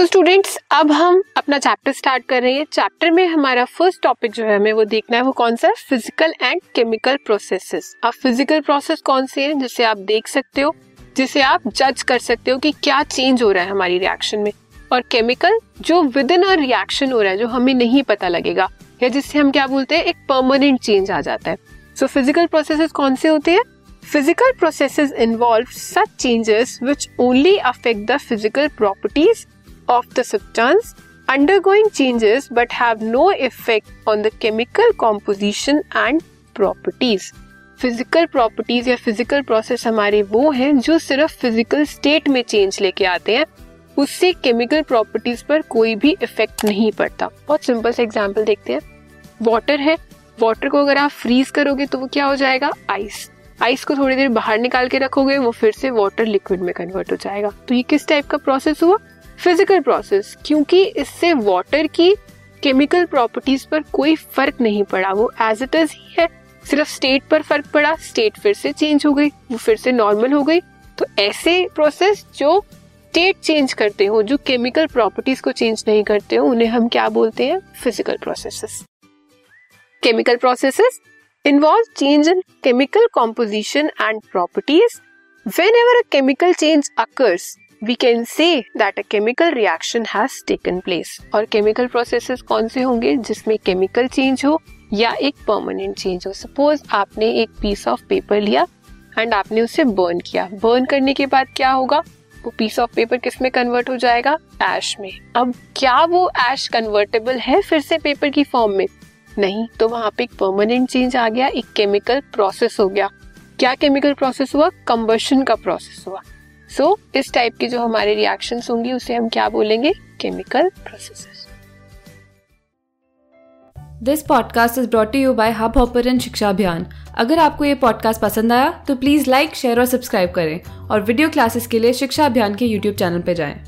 सो so students अब हम अपना चैप्टर स्टार्ट कर रहे हैं। चैप्टर में हमारा फ़र्स्ट टॉपिक जो है, हमें वो देखना है, वो कौन सा है? फ़िज़िकल एंड केमिकल प्रोसेसेस अब फ़िज़िकल प्रोसेस कौन से हैं, जिसे आप देख सकते हो, जिसे आप जज कर सकते हो कि क्या चेंज हो रहा है हमारी रिएक्शन में। और केमिकल जो विद इन अ रिएक्शन हो रहा है, जो हमें नहीं पता लगेगा, या जिससे हम क्या बोलते हैं, एक परमानेंट चेंज आ जाता है। सो फ़िज़िकल प्रोसेसेस कौन से होते हैं? Physical processes involve such changes which only affect the physical properties of the substance undergoing changes but have no effect on the chemical composition and properties. Physical properties या physical process हमारे वो हैं जो सिर्फ़ फ़िज़िकल स्टेट में change लेके आते हैं। उससे केमिकल प्रॉपर्टीज़ पर कोई भी इफ़ेक्ट नहीं पड़ता। बहुत सिंपल से एग्ज़ाम्पल देखते हैं। वाटर है। वाटर को अगर आप फ्रीज करोगे तो वो क्या हो जाएगा? आइस आइस को थोड़ी देर बाहर निकाल के रखोगे, वो फिर से वाटर लिक्विड में कन्वर्ट हो जाएगा। तो ये किस टाइप का प्रोसेस हुआ? फ़िज़िकल प्रोसेस क्योंकि इससे वाटर की केमिकल प्रॉपर्टीज़ पर कोई फ़र्क नहीं पड़ा। वो एज इट इज़ ही है। सिर्फ़ स्टेट पर फ़र्क पड़ा स्टेट फिर से चेंज हो गई, वो फिर से नॉर्मल हो गई। तो ऐसे प्रोसेस जो स्टेट चेंज करते हो, जो केमिकल प्रॉपर्टीज़ को चेंज नहीं करते हो, उन्हें हम क्या बोलते हैं? Physical processes chemical processes involve change in chemical composition and properties whenever a chemical change occurs we can say that a chemical reaction has taken place और केमिकल प्रोसेसेस कौन से होंगे जिसमें केमिकल चेंज हो या एक परमानेंट चेंज हो? Suppose आपने एक पीस ऑफ़ पेपर लिया एंड आपने उसे बर्न किया। बर्न करने के बाद क्या होगा? वो पीस ऑफ़ पेपर किसमें कन्वर्ट हो जाएगा? एश में। अब क्या वो एश कन्वर्टेबल है फिर से पेपर की फॉर्म में? नहीं तो वहाँ पे एक परमानेंट चेंज आ गया, एक केमिकल प्रोसेस हो गया। क्या केमिकल प्रोसेस हुआ? कंबर्शन का प्रोसेस हुआ। सो so, इस टाइप की जो हमारे रिएक्शन होंगी उसे हम क्या बोलेंगे? Chemical processes this podcast is brought you by Hubhopper Shiksha Abhiyan अगर आपको ये पॉडकास्ट पसंद आया तो प्लीज़ लाइक शेयर और सब्सक्राइब करें। और वीडियो क्लासेस के लिए शिक्षा अभियान के यूट्यूब चैनल पर जाएँ।